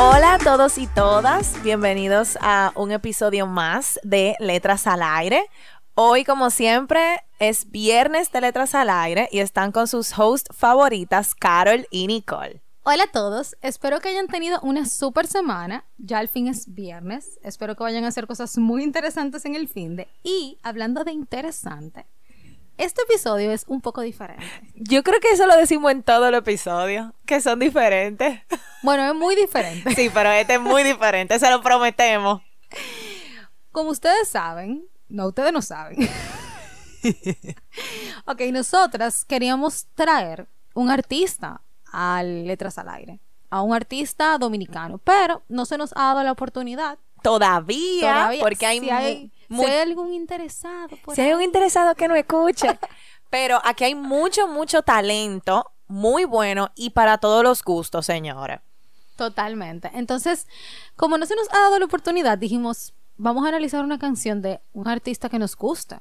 Hola a todos y todas, bienvenidos a un episodio más de Letras al Aire. Hoy, como siempre, es viernes de Letras al Aire y están con sus hosts favoritas, Carol y Nicole. Hola a todos, espero que hayan tenido una super semana. Ya al fin es viernes. Espero que vayan a hacer cosas muy interesantes en el fin de. Y hablando de interesante, este episodio es un poco diferente. Yo creo que eso lo decimos en todo el episodio, que son diferentes. Bueno, es muy diferente. Sí, pero este es muy diferente, se lo prometemos. Como ustedes saben, no, ustedes no saben. ok, nosotras queríamos traer un artista a Letras al Aire, a un artista dominicano, pero no se nos ha dado la oportunidad. Todavía, Todavía, porque hay, hay, mu- si hay algún interesado. por Si hay un interesado que no escuche. Pero aquí hay mucho, mucho talento, muy bueno y para todos los gustos, señores. Totalmente. Entonces, como no se nos ha dado la oportunidad, dijimos, vamos a analizar una canción de un artista que nos gusta.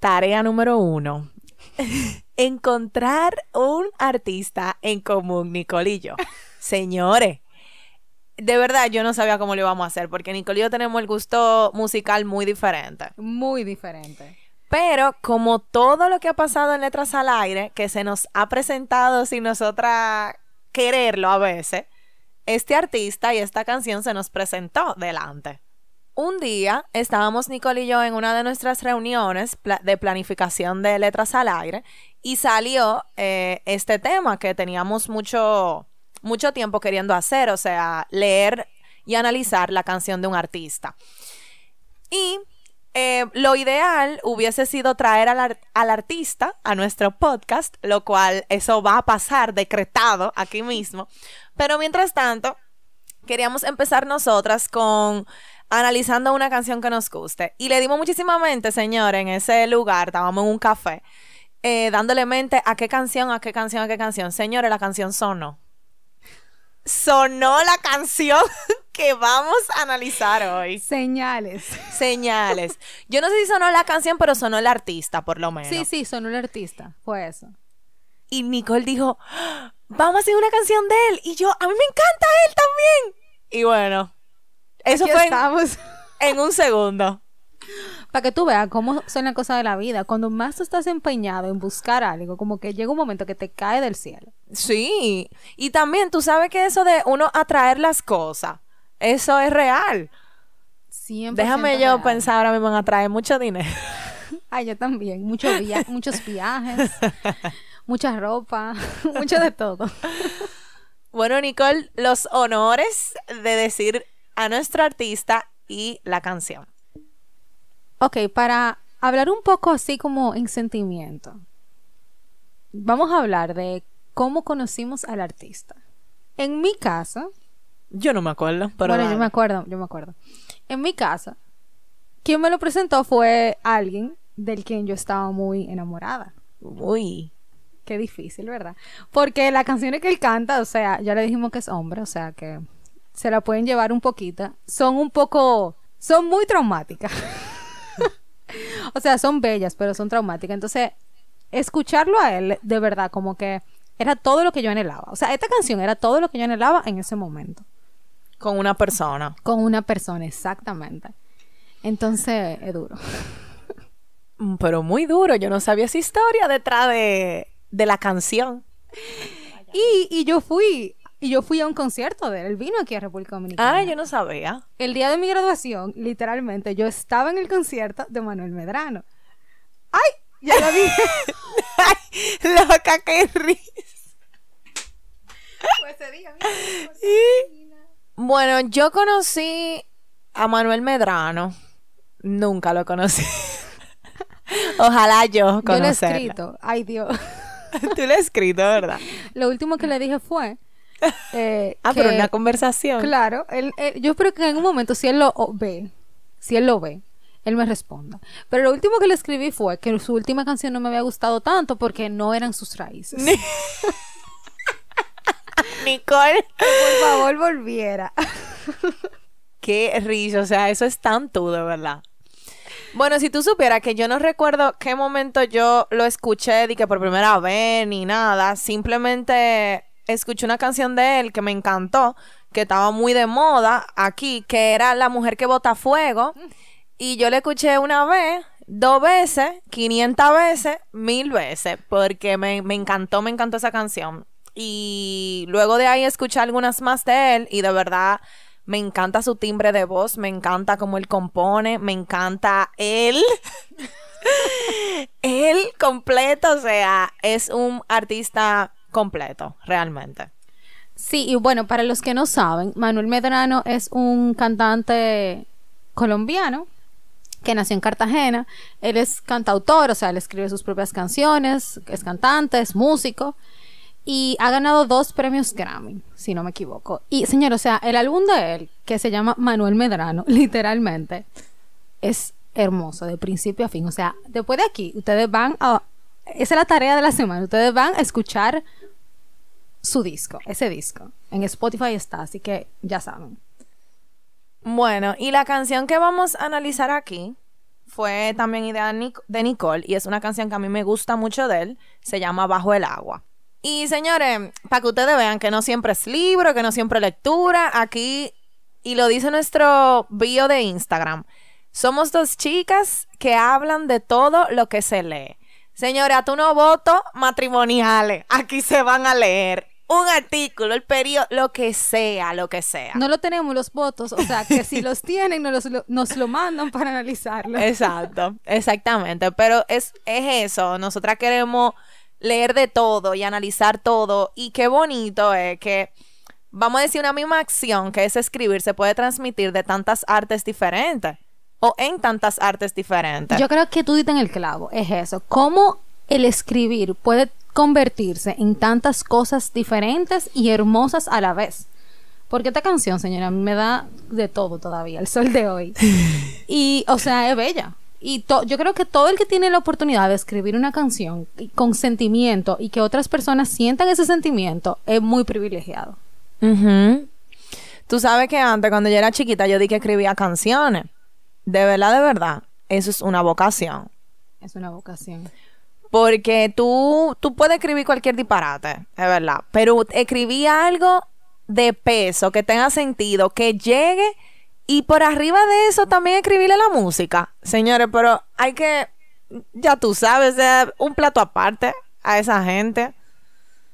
Tarea número uno. Encontrar un artista en común, yo. Señores, de verdad yo no sabía cómo lo íbamos a hacer, porque Nicole y yo tenemos el gusto musical muy diferente. Muy diferente. Pero como todo lo que ha pasado en Letras al Aire, que se nos ha presentado sin nosotras quererlo a veces, este artista y esta canción se nos presentó delante. Un día estábamos Nicole y yo en una de nuestras reuniones pla- de planificación de Letras al Aire y salió eh, este tema que teníamos mucho, mucho tiempo queriendo hacer, o sea, leer y analizar la canción de un artista. Y eh, lo ideal hubiese sido traer al, ar- al artista a nuestro podcast, lo cual eso va a pasar decretado aquí mismo. Pero mientras tanto, queríamos empezar nosotras con analizando una canción que nos guste. Y le dimos muchísima mente, señor, en ese lugar, estábamos en un café, eh, dándole mente a qué canción, a qué canción, a qué canción. Señores, la canción sonó. Sonó la canción que vamos a analizar hoy. Señales. Señales. Yo no sé si sonó la canción, pero sonó el artista, por lo menos. Sí, sí, sonó el artista. Fue eso. Y Nicole dijo, "Ah, vamos a hacer una canción de él. Y yo, a mí me encanta él también. Y bueno, eso Aquí fue en, en un segundo. Para que tú veas cómo son las cosas de la vida. Cuando más tú estás empeñado en buscar algo, como que llega un momento que te cae del cielo. Sí. Y también tú sabes que eso de uno atraer las cosas, eso es real. 100% Déjame yo pensar ahora mismo en atraer mucho dinero. Ay, yo también. Mucho via- muchos viajes, mucha ropa, mucho de todo. Bueno, Nicole, los honores de decir a nuestro artista y la canción. Ok, para hablar un poco así como en sentimiento, vamos a hablar de cómo conocimos al artista. En mi casa, Yo no me acuerdo, pero bueno, yo me acuerdo, yo me acuerdo. En mi casa, quien me lo presentó fue alguien del quien yo estaba muy enamorada. Uy. Qué difícil, ¿verdad? Porque las canciones que él canta, o sea, ya le dijimos que es hombre, o sea que se la pueden llevar un poquito. Son un poco, son muy traumáticas. o sea, son bellas, pero son traumáticas. Entonces, escucharlo a él, de verdad, como que era todo lo que yo anhelaba. O sea, esta canción era todo lo que yo anhelaba en ese momento. Con una persona. Con una persona, exactamente. Entonces, es duro. Mm, Pero muy duro. Yo no sabía esa historia detrás de, de la canción. Y, y yo fui, y yo fui a un concierto de él. Él vino aquí a República Dominicana. Ah, yo no sabía. El día de mi graduación, literalmente, yo estaba en el concierto de Manuel Medrano. ¡Ay! Ya lo dije. Ay, loca, qué risa. Bueno, yo conocí a Manuel Medrano. Nunca lo conocí. Ojalá yo Yo lo he conocerla. escrito. Ay, Dios. Tú lo has escrito, ¿verdad? Lo último que le dije fue. eh, Ah, pero una conversación. Claro, él- él- yo espero que en un momento, si él lo ve, si él lo ve, él me responda. Pero lo último que le escribí fue que su última canción no me había gustado tanto porque no eran sus raíces. Nicole. Por favor, volviera. Qué risa, o sea, eso es tan tú, de verdad. Bueno, si tú supieras que yo no recuerdo qué momento yo lo escuché, de que por primera vez ni nada, simplemente escuché una canción de él que me encantó, que estaba muy de moda aquí, que era La mujer que bota fuego, y yo la escuché una vez, dos veces, 500 veces, mil veces, porque me, me encantó, me encantó esa canción. Y luego de ahí escuché algunas más de él y de verdad me encanta su timbre de voz, me encanta cómo él compone, me encanta él. él completo, o sea, es un artista completo, realmente. Sí, y bueno, para los que no saben, Manuel Medrano es un cantante colombiano que nació en Cartagena. Él es cantautor, o sea, él escribe sus propias canciones, es cantante, es músico y ha ganado dos premios Grammy, si no me equivoco. Y señor, o sea, el álbum de él, que se llama Manuel Medrano, literalmente, es hermoso de principio a fin. O sea, después de aquí, ustedes van a... Esa es la tarea de la semana. Ustedes van a escuchar su disco, ese disco. En Spotify está, así que ya saben. Bueno, y la canción que vamos a analizar aquí fue también idea de Nic- de Nicole y es una canción que a mí me gusta mucho de él, se llama Bajo el agua. Y señores, para que ustedes vean que no siempre es libro, que no siempre es lectura, aquí, y lo dice nuestro bio de Instagram, somos dos chicas que hablan de todo lo que se lee. Señores, a tú no votos matrimoniales, aquí se van a leer un artículo, el periodo, lo que sea, lo que sea. No lo tenemos los votos, o sea, que si los tienen, nos, los- nos lo mandan para analizarlo. Exacto, exactamente. Pero es, es eso. Nosotras queremos leer de todo y analizar todo. Y qué bonito es que, vamos a decir, una misma acción que es escribir se puede transmitir de tantas artes diferentes. O en tantas artes diferentes. Yo creo que tú diste en el clavo, es eso. Cómo el escribir puede convertirse en tantas cosas diferentes y hermosas a la vez. Porque esta canción, señora, a mí me da de todo todavía, el sol de hoy. Y, o sea, es bella. Y yo creo que todo el que tiene la oportunidad de escribir una canción con sentimiento y que otras personas sientan ese sentimiento es muy privilegiado. Ujú. Tú sabes que antes, cuando yo era chiquita, yo di que escribía canciones. De verdad, de verdad. Eso es una vocación. Es una vocación. Porque tú, tú puedes escribir cualquier disparate, es verdad. Pero escribí algo de peso, que tenga sentido, que llegue. Y por arriba de eso también escribirle la música. Señores, pero hay que, ya tú sabes, un plato aparte a esa gente.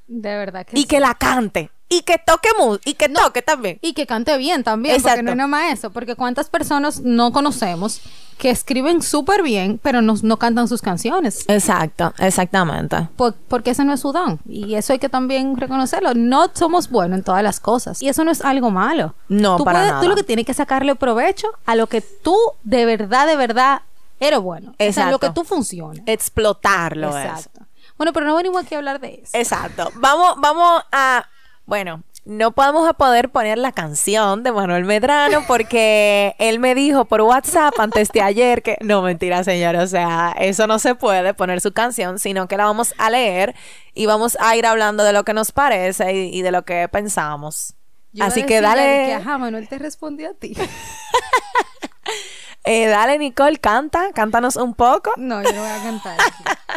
De verdad que Y sí. que la cante. Y que toque y que toque también. Y que cante bien también, porque Exacto. no es nada más eso, porque cuántas personas no conocemos que escriben súper bien, pero no, no cantan sus canciones. Exacto, exactamente. Por- porque ese no es su don. Y eso hay que también reconocerlo. No somos buenos en todas las cosas. Y eso no es algo malo. No, tú para puedes- nada. Tú lo que tienes que sacarle provecho a lo que tú de verdad, de verdad eres bueno. O sea, Exacto. lo que tú funciones. Explotarlo. Exacto. Bueno, pero no venimos aquí a hablar de eso. Exacto. Vamos, vamos a. Bueno, no podemos a poder poner la canción de Manuel Medrano porque él me dijo por WhatsApp antes de ayer que. No, mentira, señor. O sea, eso no se puede poner su canción, sino que la vamos a leer y vamos a ir hablando de lo que nos parece y, y de lo que pensamos. Yo Así que dale. que, ajá, Manuel te respondió a ti. eh, dale, Nicole, canta. Cántanos un poco. No, yo no voy a cantar. aquí.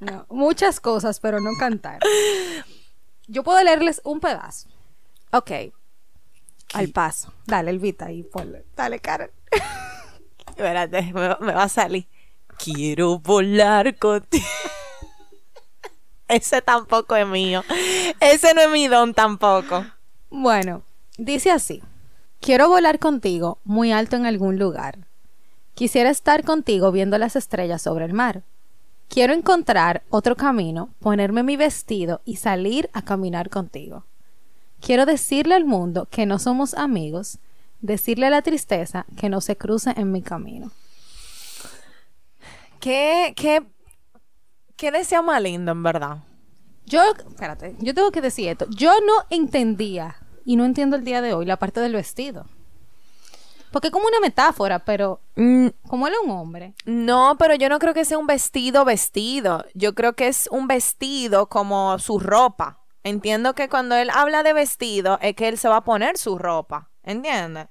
No, muchas cosas, pero no cantar. Yo puedo leerles un pedazo. Ok. Al paso. Dale, Elvita, y ponle. Dale, Karen. Espérate, me, va- me va a salir. Quiero volar contigo. Ese tampoco es mío. Ese no es mi don tampoco. Bueno, dice así. Quiero volar contigo muy alto en algún lugar. Quisiera estar contigo viendo las estrellas sobre el mar. Quiero encontrar otro camino, ponerme mi vestido y salir a caminar contigo. Quiero decirle al mundo que no somos amigos, decirle a la tristeza que no se cruce en mi camino. qué, qué, qué deseo más lindo, en verdad. Yo, espérate, yo tengo que decir esto. Yo no entendía, y no entiendo el día de hoy, la parte del vestido. Porque es como una metáfora, pero Mm, como él es un hombre. No, pero yo no creo que sea un vestido vestido. Yo creo que es un vestido como su ropa. Entiendo que cuando él habla de vestido es que él se va a poner su ropa. ¿Entiendes?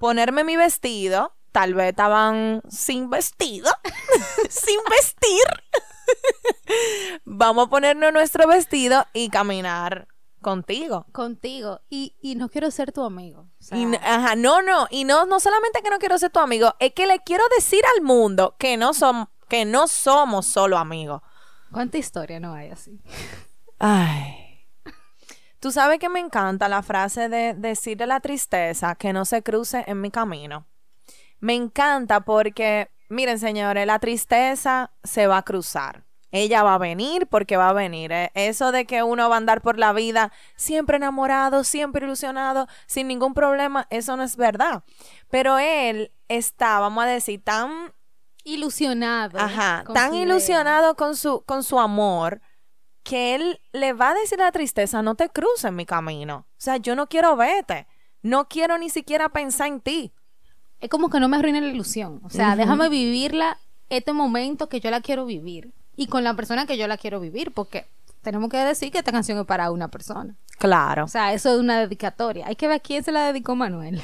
Ponerme mi vestido, tal vez estaban sin vestido, sin vestir. Vamos a ponernos nuestro vestido y caminar contigo. Contigo. Y, y no quiero ser tu amigo. O sea, Y n- ajá, no, no, y no, no solamente que no quiero ser tu amigo, es que le quiero decir al mundo que no, som- que no somos solo amigos. ¿Cuánta historia no hay así? Ay. Tú sabes que me encanta la frase de decirle la tristeza que no se cruce en mi camino. Me encanta porque, miren señores, la tristeza se va a cruzar. Ella va a venir porque va a venir. ¿eh? Eso de que uno va a andar por la vida siempre enamorado, siempre ilusionado, sin ningún problema, eso no es verdad. Pero él está, vamos a decir, tan Ilusionado. Ajá, tan idea. ilusionado con su, con su amor que él le va a decir a la tristeza, no te cruces en mi camino. O sea, yo no quiero verte. No quiero ni siquiera pensar en ti. Es como que no me arruine la ilusión. O sea, déjame vivirla este momento que yo la quiero vivir. Y con la persona que yo la quiero vivir. Porque tenemos que decir que esta canción es para una persona. Claro, O sea, eso es una dedicatoria. Hay que ver quién se la dedicó Manuel.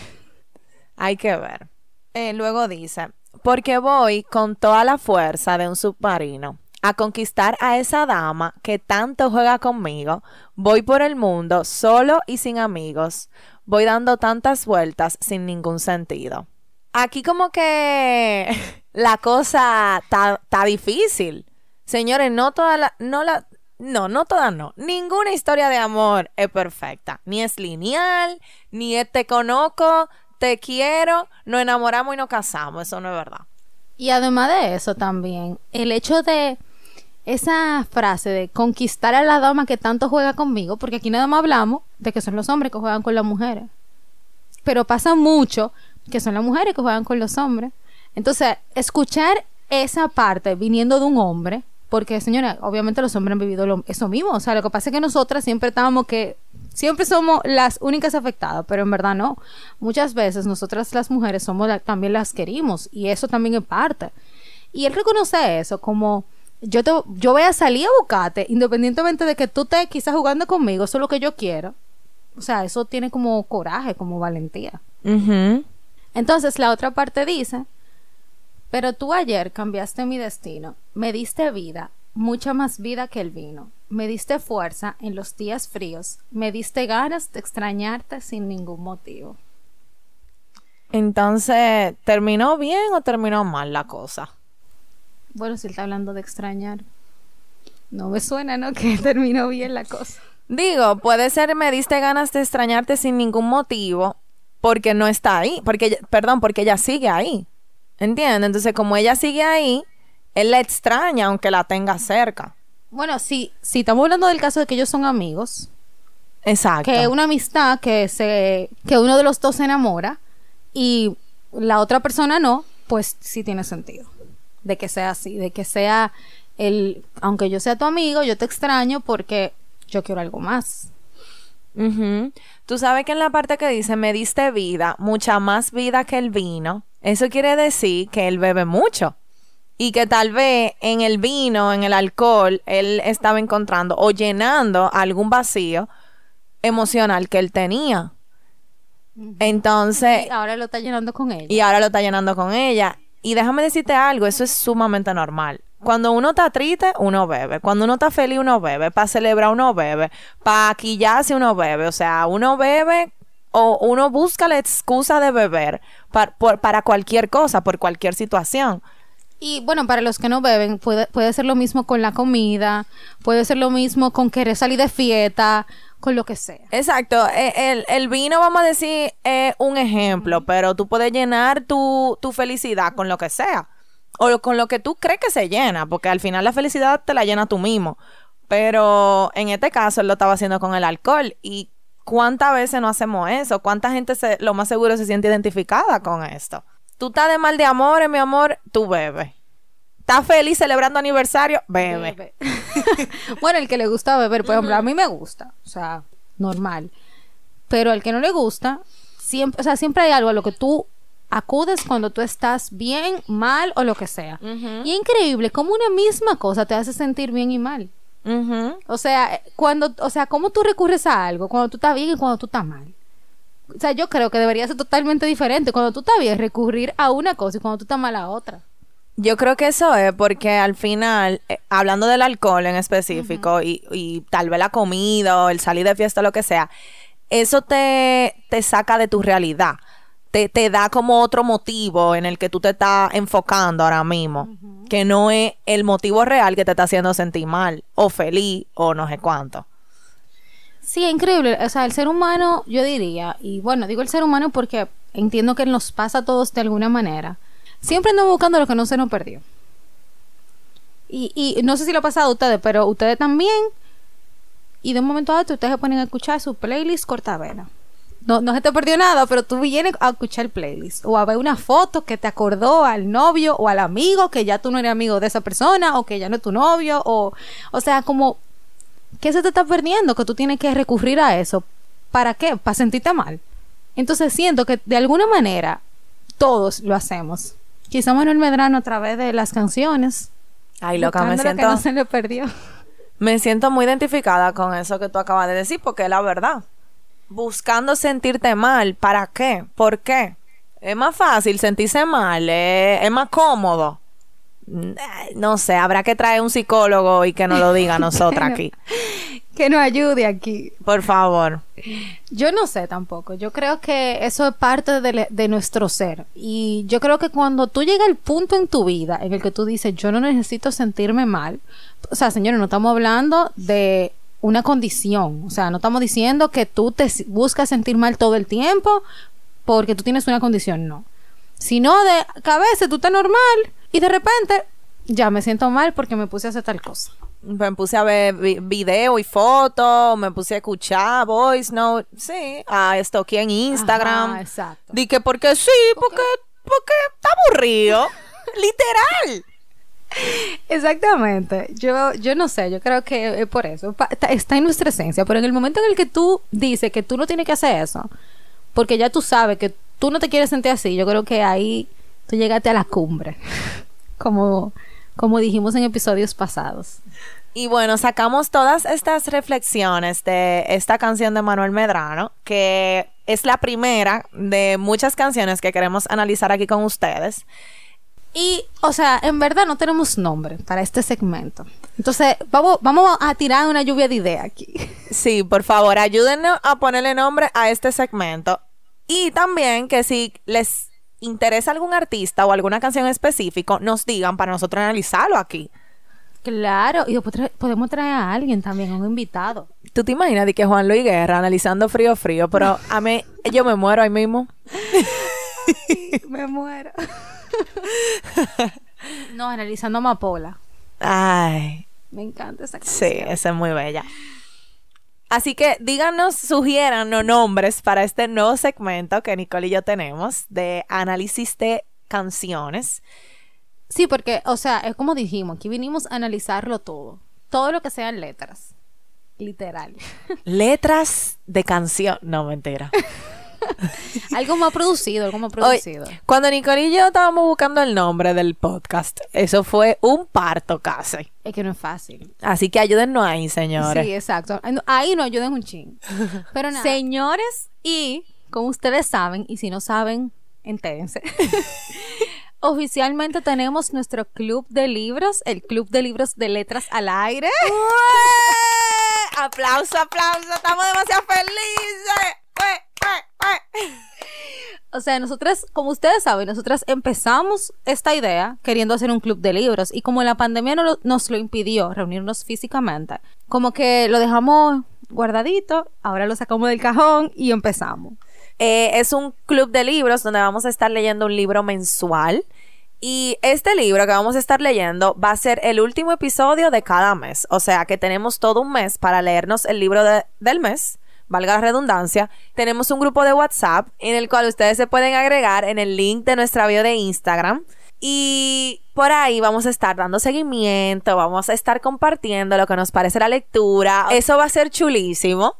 hay que ver. Eh, luego dice, porque voy con toda la fuerza de un submarino a conquistar a esa dama que tanto juega conmigo. Voy por el mundo solo y sin amigos. Voy dando tantas vueltas sin ningún sentido. Aquí como que la cosa está difícil. Señores, no toda la, no la, no, no todas no. Ninguna historia de amor es perfecta. Ni es lineal, ni es te conozco, te quiero, nos enamoramos y nos casamos. Eso no es verdad. Y además de eso también, el hecho de esa frase de conquistar a la dama que tanto juega conmigo, porque aquí nada más hablamos de que son los hombres que juegan con las mujeres. Pero pasa mucho que son las mujeres que juegan con los hombres. Entonces, escuchar esa parte viniendo de un hombre, porque señora, obviamente los hombres han vivido lo- eso mismo. O sea, lo que pasa es que nosotras siempre estábamos que siempre somos las únicas afectadas, pero en verdad no. Muchas veces nosotras las mujeres somos la- también las querimos y eso también es parte. Y él reconoce eso como yo te, yo voy a salir a buscarte independientemente de que tú estés quizás jugando conmigo, eso es lo que yo quiero. O sea, eso tiene como coraje, como valentía. Entonces la otra parte dice, pero tú ayer cambiaste mi destino, me diste vida, mucha más vida que el vino, me diste fuerza en los días fríos, me diste ganas de extrañarte sin ningún motivo. Entonces, ¿terminó bien o terminó mal la cosa? Bueno, si él está hablando de extrañar, no me suena, ¿no? Que terminó bien la cosa. Digo, puede ser me diste ganas de extrañarte sin ningún motivo porque no está ahí, porque perdón, porque ella sigue ahí. ¿Entiendes? Entonces, como ella sigue ahí, él la extraña aunque la tenga cerca. Bueno, si, si estamos hablando del caso de que ellos son amigos, Exacto. que es una amistad que se que uno de los dos se enamora y la otra persona no, pues sí tiene sentido de que sea así, de que sea el aunque yo sea tu amigo, yo te extraño porque yo quiero algo más. Ujú. Tú sabes que en la parte que dice me diste vida, mucha más vida que el vino, eso quiere decir que él bebe mucho. Y que tal vez en el vino, en el alcohol, él estaba encontrando o llenando algún vacío emocional que él tenía. Entonces, Y ahora lo está llenando con ella. y ahora lo está llenando con ella. Y déjame decirte algo, eso es sumamente normal. Cuando uno está triste, uno bebe. Cuando uno está feliz, uno bebe. Para celebrar, uno bebe. Para quillarse, uno bebe. O sea, uno bebe o uno busca la excusa de beber por- para cualquier cosa, por cualquier situación. Y bueno, para los que no beben, puede, puede ser lo mismo con la comida, puede ser lo mismo con querer salir de fiesta, con lo que sea. Exacto. Eh, El, el vino, vamos a decir, es un ejemplo, pero tú puedes llenar tu, tu felicidad con lo que sea. O con lo que tú crees que se llena, porque al final la felicidad te la llena tú mismo. Pero en este caso él lo estaba haciendo con el alcohol. ¿Y cuántas veces no hacemos eso? ¿Cuánta gente se, lo más seguro se siente identificada con esto? Tú estás de mal de amor, mi amor, tú bebes. está feliz celebrando aniversario, bebe. Bebe. bueno, el que le gusta beber, por ejemplo, a mí me gusta, o sea, normal. Pero al que no le gusta, siempre, o sea, siempre hay algo a lo que tú acudes cuando tú estás bien, mal o lo que sea. Y es increíble cómo una misma cosa te hace sentir bien y mal. O sea, eh, cuando, o sea, cómo tú recurres a algo cuando tú estás bien y cuando tú estás mal. O sea, yo creo que debería ser totalmente diferente. Cuando tú estás bien, recurrir a una cosa y cuando tú estás mal a otra. Yo creo que eso es porque al final, eh, hablando del alcohol en específico y, y tal vez la comida o el salir de fiesta o lo que sea, eso te, te saca de tu realidad. Te, te da como otro motivo en el que tú te estás enfocando ahora mismo, que no es el motivo real que te está haciendo sentir mal o feliz o no sé cuánto. Sí, es increíble. O sea, el ser humano, yo diría, y bueno, digo el ser humano porque entiendo que nos pasa a todos de alguna manera. Siempre andamos buscando lo que no se nos perdió. Y, y no sé si lo ha pasado a ustedes, pero ustedes también. Y de un momento a otro ustedes se ponen a escuchar su playlist cortavena. No, no se te perdió nada, pero tú vienes a escuchar el playlist. O a ver una foto que te acordó al novio o al amigo que ya tú no eres amigo de esa persona o que ya no es tu novio. O, o sea, como ¿qué se te está perdiendo? Que tú tienes que recurrir a eso. ¿Para qué? Para sentirte mal. Entonces siento que de alguna manera todos lo hacemos. Quizá Manuel Medrano a través de las canciones. Ay, loca, me lo que siento, no se le perdió. me siento muy identificada con eso que tú acabas de decir, porque es la verdad. Buscando sentirte mal, ¿para qué? ¿Por qué? Es más fácil sentirse mal, eh, es más cómodo. No sé, habrá que traer un psicólogo y que nos lo diga a nosotras aquí. Que nos ayude aquí. Por favor. Yo no sé tampoco. Yo creo que eso es parte de, de nuestro ser. Y yo creo que cuando tú llegas al punto en tu vida en el que tú dices, yo no necesito sentirme mal. O sea, señores, no estamos hablando de una condición. O sea, no estamos diciendo que tú te buscas sentir mal todo el tiempo porque tú tienes una condición. No. Sino de que a veces tú estás normal y de repente ya me siento mal porque me puse a hacer tal cosa. Me puse a ver vi- video y fotos, me puse a escuchar voice note, sí, a esto aquí en Instagram. Ajá, exacto. Di que porque sí, porque, porque está aburrido. Literal. Exactamente. Yo, yo no sé, yo creo que es por eso. Está en nuestra esencia. Pero en el momento en el que tú dices que tú no tienes que hacer eso, porque ya tú sabes que tú no te quieres sentir así, yo creo que ahí tú llegaste a la cumbre. como, como dijimos en episodios pasados. Y bueno, sacamos todas estas reflexiones de esta canción de Manuel Medrano, que es la primera de muchas canciones que queremos analizar aquí con ustedes. Y, o sea, en verdad no tenemos nombre para este segmento. Entonces, vamos, vamos a tirar una lluvia de ideas aquí. Sí, por favor, ayúdennos a ponerle nombre a este segmento. Y también que si les interesa algún artista o alguna canción específico, nos digan para nosotros analizarlo aquí. Claro, y después tra- podemos traer a alguien también, a un invitado. ¿Tú te imaginas de que Juan Luis Guerra analizando frío frío? Pero a mí, yo me muero ahí mismo. Me muero. no, analizando Amapola. Ay, Me encanta esa canción. sí, esa es muy bella. Así que díganos, sugiéranos nombres para este nuevo segmento que Nicole y yo tenemos de análisis de canciones. Sí, porque, o sea, es como dijimos, aquí vinimos a analizarlo todo. Todo lo que sean letras. Literal. Letras de canción. No, mentira. algo más producido, algo más Oye, producido. cuando Nicole y yo estábamos buscando el nombre del podcast, eso fue un parto casi. Es que no es fácil. Así que ayúdennos ahí, señores. Sí, exacto. Ahí no- Ahí nos ayuden un ching. Pero nada. Señores, y como ustedes saben, y si no saben, entérense. Oficialmente tenemos nuestro club de libros, el club de libros de letras al aire. ¡Ué! Aplauso, aplauso. Estamos demasiado felices. O sea, nosotras, como ustedes saben, nosotras empezamos esta idea queriendo hacer un club de libros y como la pandemia no nos lo impidió reunirnos físicamente, como que lo dejamos guardadito, ahora lo sacamos del cajón y empezamos. Eh, es un club de libros donde vamos a estar leyendo un libro mensual. Y este libro que vamos a estar leyendo va a ser el último episodio de cada mes. O sea que tenemos todo un mes para leernos el libro de- del mes. Valga la redundancia. Tenemos un grupo de WhatsApp en el cual ustedes se pueden agregar en el link de nuestra bio de Instagram. Y por ahí vamos a estar dando seguimiento, vamos a estar compartiendo lo que nos parece la lectura. Eso va a ser chulísimo.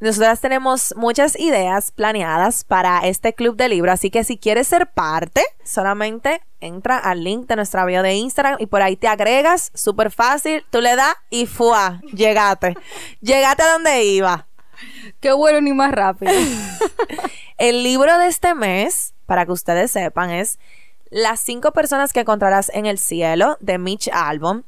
Nosotras tenemos muchas ideas planeadas para este club de libros, así que si quieres ser parte, solamente entra al link de nuestra bio de Instagram y por ahí te agregas, súper fácil, tú le das y fuá, llegate. llegate a donde iba. Qué bueno ni más rápido. El libro de este mes, para que ustedes sepan, es Las cinco personas que encontrarás en el cielo de Mitch Albom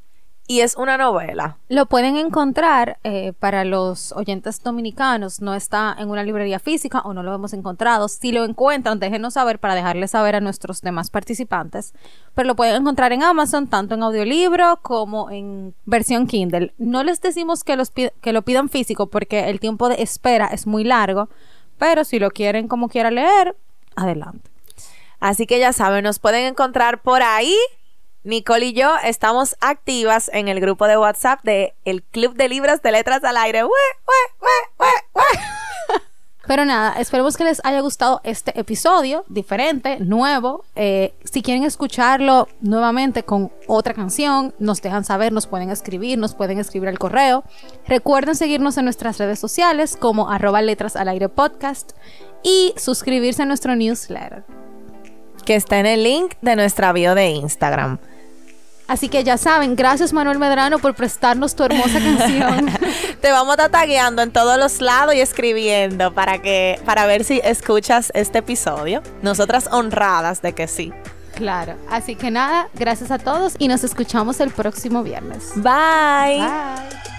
y es una novela. Lo pueden encontrar eh, para los oyentes dominicanos. No está en una librería física o no lo hemos encontrado. Si lo encuentran, déjenos saber para dejarles saber a nuestros demás participantes. Pero lo pueden encontrar en Amazon, tanto en audiolibro como en versión Kindle. No les decimos que, los que lo pidan físico porque el tiempo de espera es muy largo. Pero si lo quieren como quiera leer, adelante. Así que ya saben, nos pueden encontrar por ahí Nicole y yo estamos activas en el grupo de WhatsApp de el Club de Libros de Letras al Aire. Pero nada, esperemos que les haya gustado este episodio diferente, nuevo. Eh, si quieren escucharlo nuevamente con otra canción, nos dejan saber, nos pueden escribir, nos pueden escribir al correo. Recuerden seguirnos en nuestras redes sociales como arroba letras al aire podcast y suscribirse a nuestro newsletter. Que está en el link de nuestra bio de Instagram. Así que ya saben, gracias Manuel Medrano por prestarnos tu hermosa canción. Te vamos a estar tagueando en todos los lados y escribiendo para que para ver si escuchas este episodio. Nosotras honradas de que sí. Claro. Así que nada, gracias a todos y nos escuchamos el próximo viernes. Bye. Bye.